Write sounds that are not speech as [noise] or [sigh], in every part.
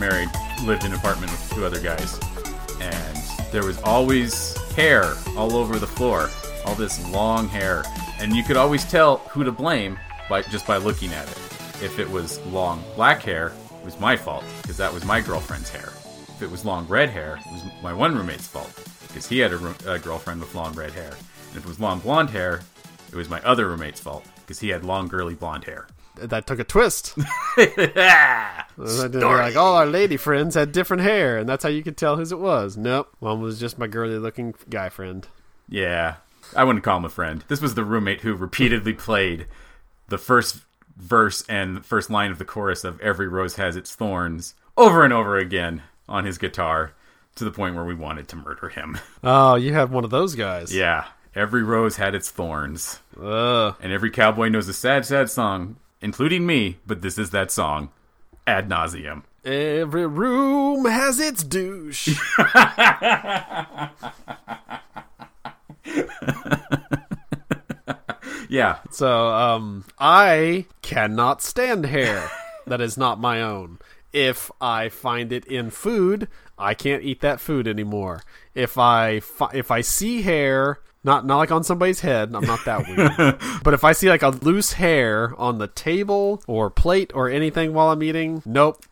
married, lived in an apartment with two other guys, and there was always hair all over the floor, all this long hair, and you could always tell who to blame by just by looking at it. If it was long black hair, it was my fault because that was my girlfriend's hair. If it was long red hair, it was my one roommate's fault because he had a, a girlfriend with long red hair. And if it was long blonde hair, it was my other roommate's fault because he had long girly blonde hair. That took a twist. [laughs] They're like oh, all our lady friends had different hair, and that's how you could tell whose it was. Nope, one was just my girly looking guy friend. Yeah, I wouldn't call him a friend. This was the roommate who repeatedly played the first verse and first line of the chorus of Every Rose Has Its Thorns over and over again on his guitar to the point where we wanted to murder him. [laughs] Oh, you have one of those guys. yeah, every rose had its thorns. Ugh. And every cowboy knows a sad, sad song, including me, but this is that song. Ad nauseum. Every room has its douche. [laughs] Yeah, so, um, I cannot stand hair that is not my own. If I find it in food, I can't eat that food anymore. If I fi- if I see hair, not not like on somebody's head, I'm not that weird. [laughs] but if I see like a loose hair on the table or plate or anything while I'm eating, nope.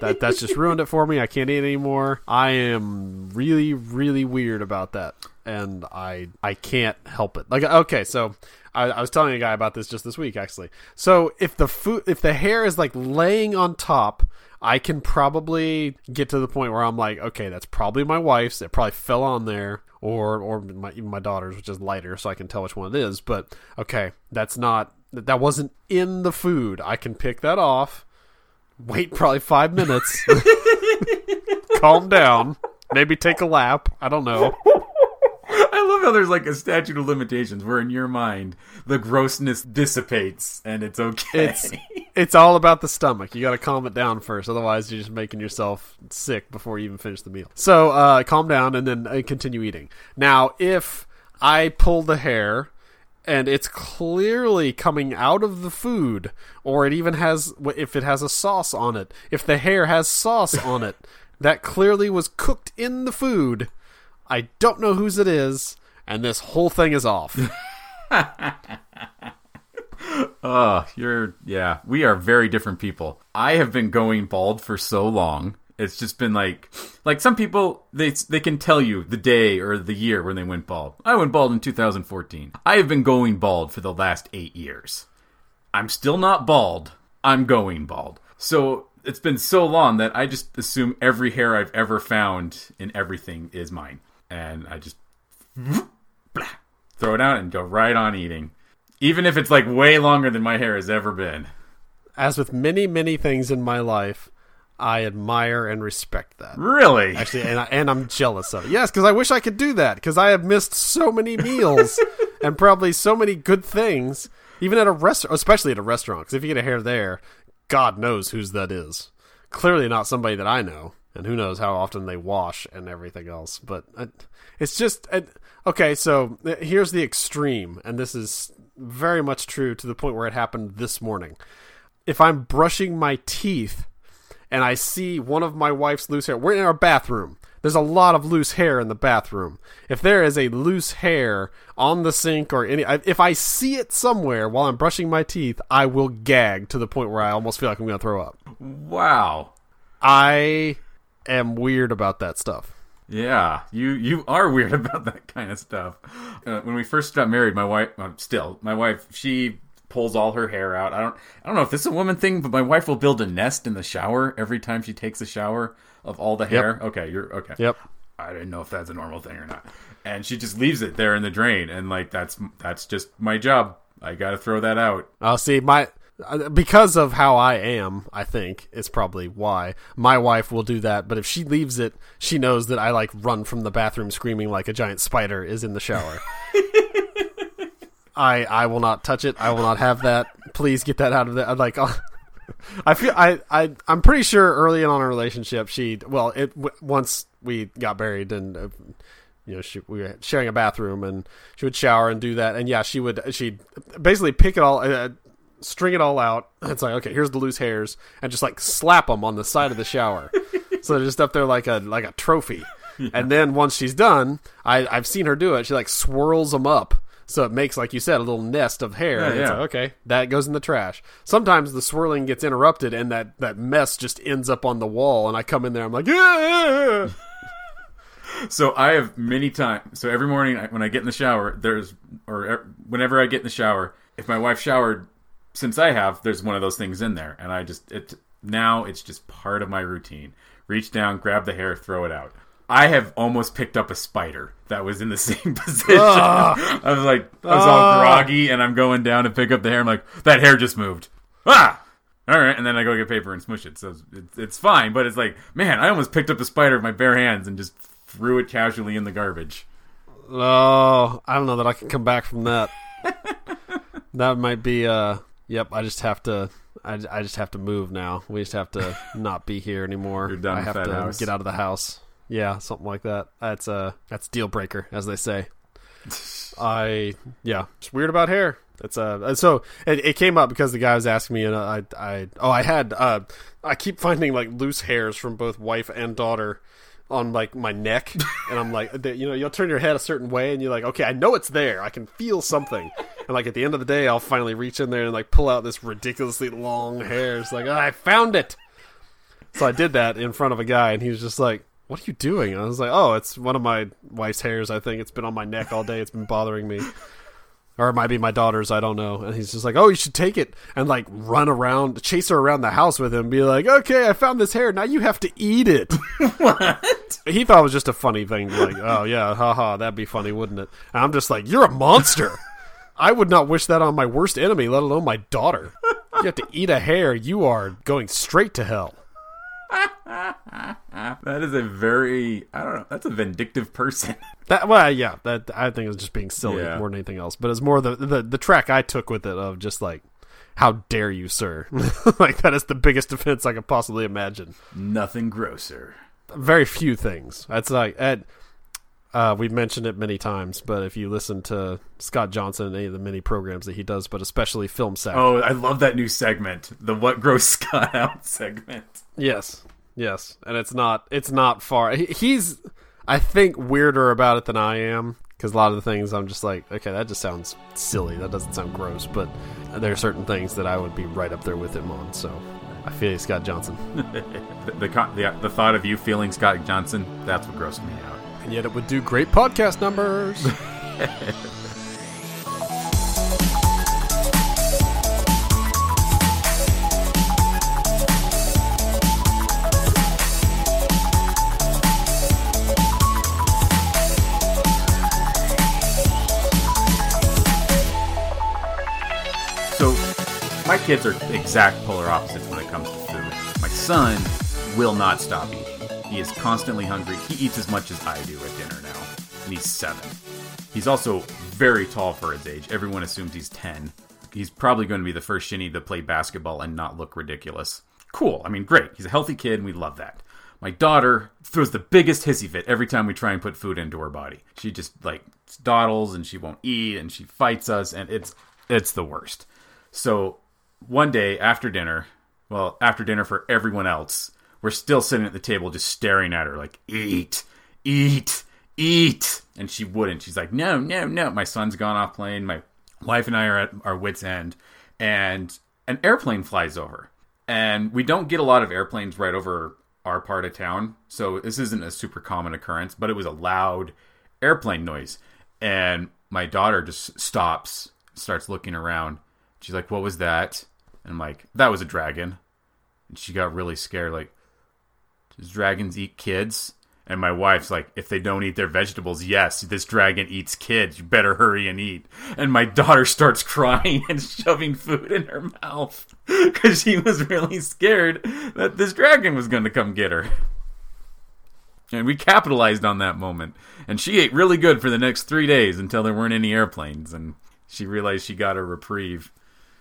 that that's just ruined it for me. I can't eat anymore. I am really really weird about that, and I I can't help it. Like okay, so I, I was telling a guy about this just this week actually. So if the food if the hair is like laying on top. I can probably get to the point where I'm like, okay, that's probably my wife's. It probably fell on there, or or my, even my daughter's, which is lighter, so I can tell which one it is. But okay, that's not that wasn't in the food. I can pick that off wait probably five minutes, [laughs] calm down, maybe take a lap. I don't know. I love how there's like a statute of limitations where in your mind the grossness dissipates and it's okay. It's [laughs] it's all about the stomach. You got to calm it down first, otherwise you're just making yourself sick before you even finish the meal. So uh, calm down and then uh, continue eating. Now, if I pull the hair. And it's clearly coming out of the food, or it even has, if it has a sauce on it, if the hair has sauce on it, that clearly was cooked in the food. I don't know whose it is, and this whole thing is off. Oh, [laughs] you're yeah. We are very different people. I have been going bald for so long. It's just been like like some people they they can tell you the day or the year when they went bald. I went bald in 2014. I have been going bald for the last 8 years. I'm still not bald. I'm going bald. So it's been so long that I just assume every hair I've ever found in everything is mine. And I just blah, throw it out and go right on eating. Even if it's like way longer than my hair has ever been. As with many, many things in my life, I admire and respect that. Really? Actually, and, I, and I'm jealous of it. Yes, because I wish I could do that. Because I have missed so many meals [laughs] and probably so many good things, even at a restaurant, especially at a restaurant. Because if you get a hair there, God knows whose that is. Clearly not somebody that I know, and who knows how often they wash and everything else. But uh, it's just uh, okay. So uh, here's the extreme, and this is very much true to the point where it happened this morning. If I'm brushing my teeth and I see one of my wife's loose hair, we're in our bathroom. There's a lot of loose hair in the bathroom. If there is a loose hair on the sink or any, if I see it somewhere while I'm brushing my teeth, I will gag to the point where I almost feel like I'm going to throw up. Wow. I am weird about that stuff. Yeah, you you are [laughs] weird about that kind of stuff. Uh, when we first got married, my wife, uh, still my wife, she pulls all her hair out. I don't I don't know if this is a woman thing, but my wife will build a nest in the shower every time she takes a shower of all the hair. Okay, you're okay. Yep. I didn't know if that's a normal thing or not. And she just leaves it there in the drain, and like that's that's just my job. I got to throw that out. I'll see my uh, because of how I am, I think it's probably why my wife will do that. But if she leaves it, she knows that I like run from the bathroom screaming like a giant spider is in the shower. [laughs] I I will not touch it. I will not have that. Please get that out of there. Like. [laughs] I feel I, I I'm pretty sure early on in our relationship she well it once we got married and uh, you know she we were sharing a bathroom and she would shower and do that and yeah she would she'd basically pick it all uh, string it all out. It's like, okay, here's the loose hairs, and just like slap them on the side of the shower. [laughs] so they're just up there like a like a trophy. And then once she's done, I I've seen her do it. She like swirls them up. So it makes, like you said, a little nest of hair. Yeah, and it's yeah. like, okay, that goes in the trash. Sometimes the swirling gets interrupted, and that, that mess just ends up on the wall. And I come in there, I'm like, yeah. [laughs] So I have many times. So every morning when I get in the shower, there's or e- whenever I get in the shower, if my wife showered since I have, there's one of those things in there, and I just it now it's just part of my routine. Reach down, grab the hair, throw it out. I have almost picked up a spider that was in the [laughs] same position. I was like, I was all Ah. groggy, and I'm going down to pick up the hair. I'm like, that hair just moved. Ah. All right, and then I go get paper and smush it. So it's, it's fine, but it's like, man, I almost picked up a spider with my bare hands and just threw it casually in the garbage. Oh, I don't know that I can come back from that. [laughs] that might be. uh Yep, I just have to. I, I just have to move now. We just have to [laughs] not be here anymore. You're done I have to house. get out of the house. Yeah, something like that. That's uh that's deal breaker, as they say. [laughs] I yeah, it's weird about hair. It's uh and so it, it came up because the guy was asking me, and I I oh I had uh I keep finding like loose hairs from both wife and daughter on like my neck, and I'm like you know you'll turn your head a certain way, and you're like okay I know it's there, I can feel something, and like at the end of the day I'll finally reach in there and like pull out this ridiculously long hair. It's like "Ah, I found it. So I did that in front of a guy, and he was just like, "What are you doing?" And I was like, "Oh, it's one of my wife's hairs. I think it's been on my neck all day. It's been bothering me." Or it might be my daughter's, I don't know. And he's just like, "Oh, you should take it and like run around, chase her around the house with him, and be like, "Okay, I found this hair. Now you have to eat it." [laughs] what? he thought it was just a funny thing, like, "Oh yeah, haha, that'd be funny, wouldn't it?" And I'm just like, "You're a monster." I would not wish that on my worst enemy, let alone my daughter. You have to eat a hair. You are going straight to hell. [laughs] That is a very I don't know. That's a vindictive person. [laughs] That well, yeah, that I think was just being silly Yeah. more than anything else. But it's more the, the the track I took with it of just like, how dare you, sir? [laughs] like that is the biggest offense I could possibly imagine. Nothing grosser. Very few things. That's like Ed. Uh, we've mentioned it many times, but if you listen to Scott Johnson and any of the many programs that he does, but especially Film Sack, Oh, I love that new segment. The what gross [laughs] Scott out segment. Yes, yes, and it's not it's not far. He's I think weirder about it than I am because a lot of the things I'm just like, okay, that just sounds silly. That doesn't sound gross, but there are certain things that I would be right up there with him on. So I feel you, Scott Johnson, [laughs] The, the the the thought of you feeling Scott Johnson, that's what grossed me out. And yet it would do great podcast numbers. [laughs] So, my kids are exact polar opposites when it comes to food. My son will not stop eating. He is constantly hungry. He eats as much as I do at dinner now, and he's seven. He's also very tall for his age. Everyone assumes he's 10. He's probably going to be the first shinny to play basketball and not look ridiculous. Cool. I mean, great. He's a healthy kid, and we love that. My daughter throws the biggest hissy fit every time we try and put food into her body. She just like dawdles and she won't eat and she fights us and it's it's the worst. So one day after dinner, well, after dinner for everyone else, we're still sitting at the table just staring at her like, eat, eat, eat. And she wouldn't. She's like, no, no, no. My son's gone off playing. My wife and I are at our wits' end. And an airplane flies over. And we don't get a lot of airplanes right over our part of town. So this isn't a super common occurrence, but it was a loud airplane noise. And my daughter just stops, starts looking around. She's like, What was that? And I'm like, That was a dragon. And she got really scared, like, Does dragons eat kids? And my wife's like, If they don't eat their vegetables, yes, this dragon eats kids. You better hurry and eat. And my daughter starts [laughs] crying and shoving food in her mouth [laughs] because she was really scared that this dragon was going to come get her. And we capitalized on that moment. And she ate really good for the next three days until there weren't any airplanes. And she realized she got a reprieve.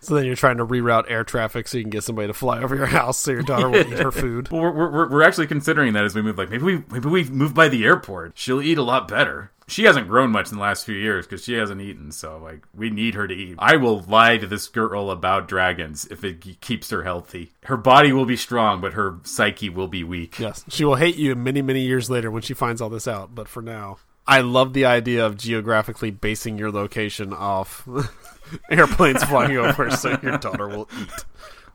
So then you're trying to reroute air traffic so you can get somebody to fly over your house so your daughter will eat her [laughs] food. Well, we're, we're, we're actually considering that as we move. Like maybe we maybe we move by the airport. She'll eat a lot better. She hasn't grown much in the last few years because she hasn't eaten. So like we need her to eat. I will lie to this girl about dragons if it keeps her healthy. Her body will be strong, but her psyche will be weak. Yes, she will hate you many many years later when she finds all this out. But for now, I love the idea of geographically basing your location off [laughs] airplanes flying over so your daughter will eat.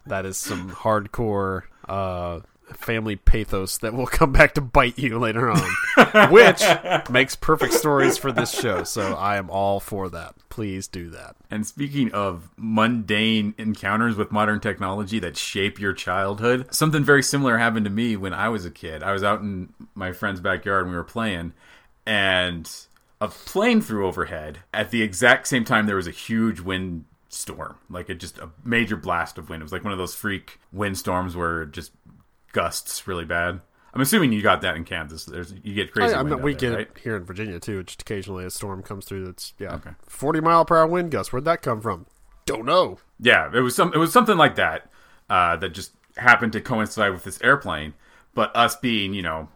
That is some hardcore uh, family pathos that will come back to bite you later on, which makes perfect stories for this show. So I am all for that. Please do that. And speaking of mundane encounters with modern technology that shape your childhood, something very similar happened to me when I was a kid. I was out in my friend's backyard and we were playing, and a plane flew overhead. At the exact same time, there was a huge wind storm, like it just a major blast of wind. It was like one of those freak wind storms where just gusts really bad. I'm assuming you got that in Kansas. There's you get crazy. I, wind not, we there, get right? it here in Virginia too. Just occasionally a storm comes through. That's yeah, Okay. forty mile per hour wind gust Where'd that come from? Don't know. Yeah, it was some. It was something like that uh, that just happened to coincide with this airplane. But us being, you know,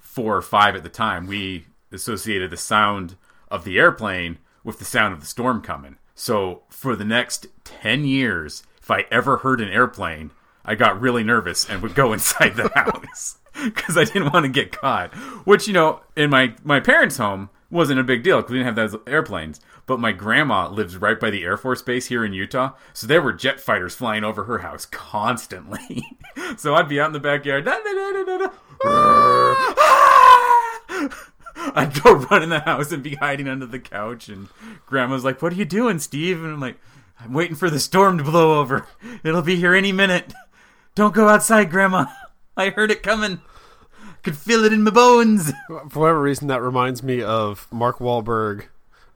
four or five at the time, we associated the sound of the airplane with the sound of the storm coming. So for the next ten years, if I ever heard an airplane, I got really nervous and would go [laughs] inside the house [laughs] because I didn't want to get caught. Which you know, in my my parents' home wasn't a big deal because we didn't have those airplanes. But my grandma lives right by the Air Force Base here in Utah, so there were jet fighters flying over her house constantly. [laughs] so I'd be out in the backyard. "Da, da, da, da, da, da." I'd go [laughs] run in the house and be hiding under the couch, and Grandma's like, "What are you doing, Steve?" And I'm like, "I'm waiting for the storm to blow over. It'll be here any minute. Don't go outside, Grandma. I heard it coming. Could feel it in my bones." For whatever reason, that reminds me of Mark Wahlberg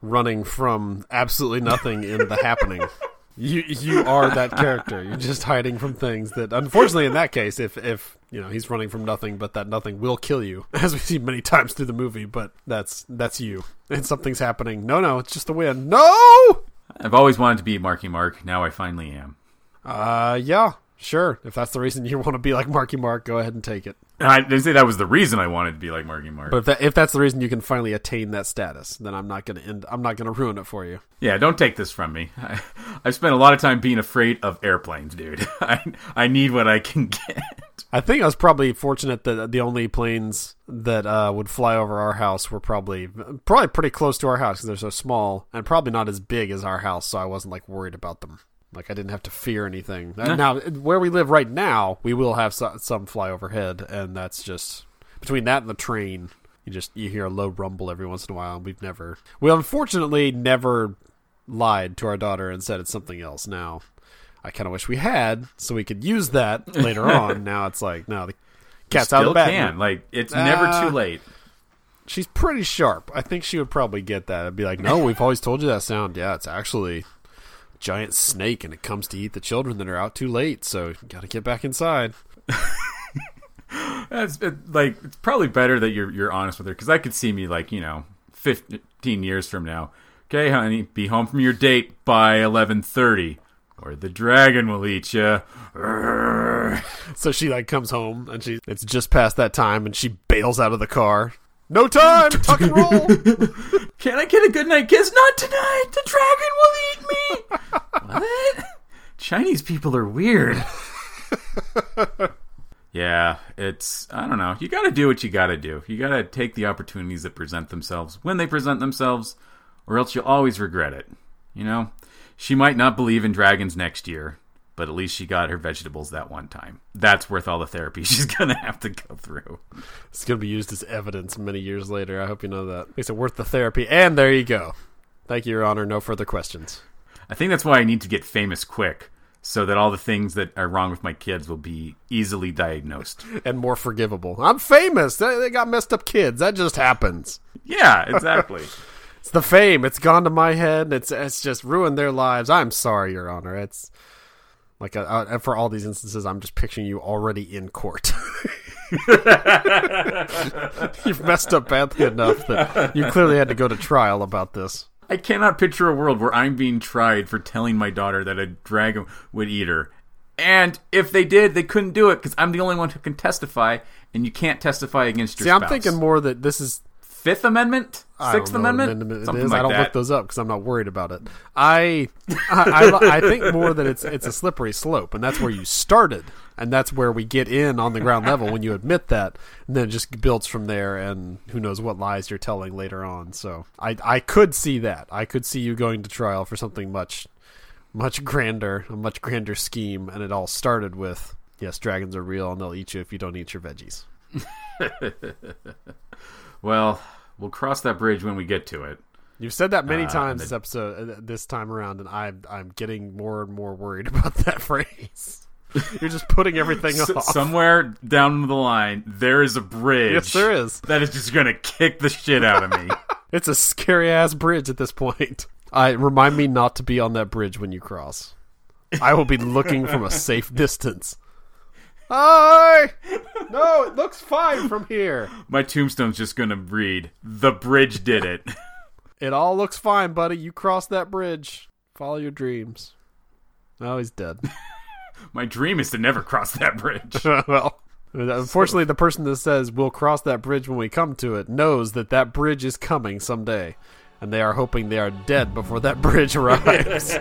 running from absolutely nothing in The Happening. [laughs] You you are that character. You're just hiding from things that, unfortunately, in that case, if if you know he's running from nothing, but that nothing will kill you, [laughs] as we see many times through the movie. But that's that's you, and something's happening. No, no, it's just the wind. No. I've always wanted to be Marky Mark. Now I finally am. Uh, yeah, sure. If that's the reason you want to be like Marky Mark, go ahead and take it. And I didn't say that was the reason I wanted to be like Marky Mark. But if, that, if that's the reason you can finally attain that status, then I'm not gonna end. I'm not gonna ruin it for you. yeah, don't take this from me. I, I've spent a lot of time being afraid of airplanes, dude. [laughs] I I need what I can get. I think I was probably fortunate that the only planes that uh, would fly over our house were probably probably pretty close to our house because they're so small and probably not as big as our house, so I wasn't like worried about them. Like I didn't have to fear anything. Uh, Now, where we live right now, we will have so- some fly overhead, and that's just between that and the train. You just you hear a low rumble every once in a while, and we've never, we unfortunately never lied to our daughter and said it's something else. Now, I kind of wish we had, so we could use that [laughs] later on. Now it's like no, the cat's out of the bag. can. Like it's never Ah. too late. She's pretty sharp. I think she would probably get that. I'd be like, no, we've always told you that sound. Yeah, it's actually giant snake, and it comes to eat the children that are out too late. So you got to get back inside. It's it, like it's probably better that you're you're honest with her because I could see me like you know 15 years from now. Okay, honey, be home from your date by 11:30, or the dragon will eat you. So she like comes home, and she it's just past that time, and she bails out of the car. No time, [laughs] tuck and roll. [laughs] Can I get a good night kiss? Not tonight. The dragon will eat me. [laughs] what? Chinese people are weird. yeah, it's I don't know. You got to do what you got to do. You got to take the opportunities that present themselves when they present themselves, or else you'll always regret it. You know, she might not believe in dragons next year, but at least she got her vegetables that one time. That's worth all the therapy [laughs] she's gonna have to go through. it's gonna be used as evidence many years later. I hope you know that. Makes it worth the therapy. And there you go. Thank you, Your Honor. No further questions. I think that's why I need to get famous quick, so that all the things that are wrong with my kids will be easily diagnosed. [laughs] And more forgivable. I'm famous. They, they got messed up kids. That just happens. Yeah, exactly. [laughs] It's the fame. It's gone to my head. It's it's just ruined their lives. I'm sorry, Your Honor. It's like uh, uh, for all these instances, I'm just picturing you already in court. [laughs] You've messed up badly enough that you clearly had to go to trial about this. I cannot picture a world where I'm being tried for telling my daughter that a dragon would eat her. And if they did, they couldn't do it because I'm the only one who can testify, and you can't testify against your See, I'm thinking more that this is Fifth Amendment, Sixth Amendment, amendment something is. like I don't that. look those up because I'm not worried about it. I, I, I, I think more that it's it's a slippery slope, and that's where you started, and that's where we get in on the ground level when you admit that, and then it just builds from there, and who knows what lies you're telling later on. So I I could see that. I could see you going to trial for something much much grander, a much grander scheme, and it all started with yes, dragons are real, and they'll eat you if you don't eat your veggies. [laughs] Well, we'll cross that bridge when we get to it. You've said that many Uh, times this episode, uh, this time around, and I'm I'm getting more and more worried [laughs] about that phrase. [laughs] You're just putting everything S- off. somewhere down the line, there is a bridge. Yes, there is. That is just gonna kick the shit out of me. [laughs] It's a scary ass bridge at this point. I remind me not to be on that bridge when you cross. I will be looking from a safe distance. Hi. [laughs] No, it looks fine from here. My tombstone's just gonna read, "The bridge did it." [laughs] It all looks fine, buddy. You crossed that bridge. Follow your dreams. Oh, he's dead. [laughs] My dream is to never cross that bridge. well, unfortunately, the person that says we'll cross that bridge when we come to it knows that that bridge is coming someday, and they are hoping they are dead before that bridge arrives.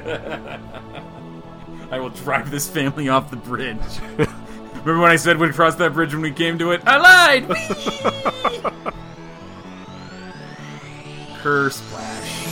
I will drive this family off the bridge. Remember when I said we'd cross that bridge when we came to it? I lied. [laughs] Her splash.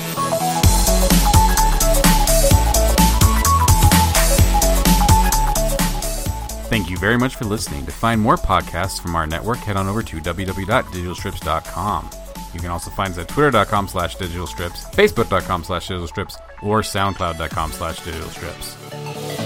Thank you very much for listening. To find more podcasts from our network, head on over to www.digitalstrips.com. You can also find us at twitter.com slash digitalstrips, facebook.com slash digitalstrips, or soundcloud.com slash digitalstrips.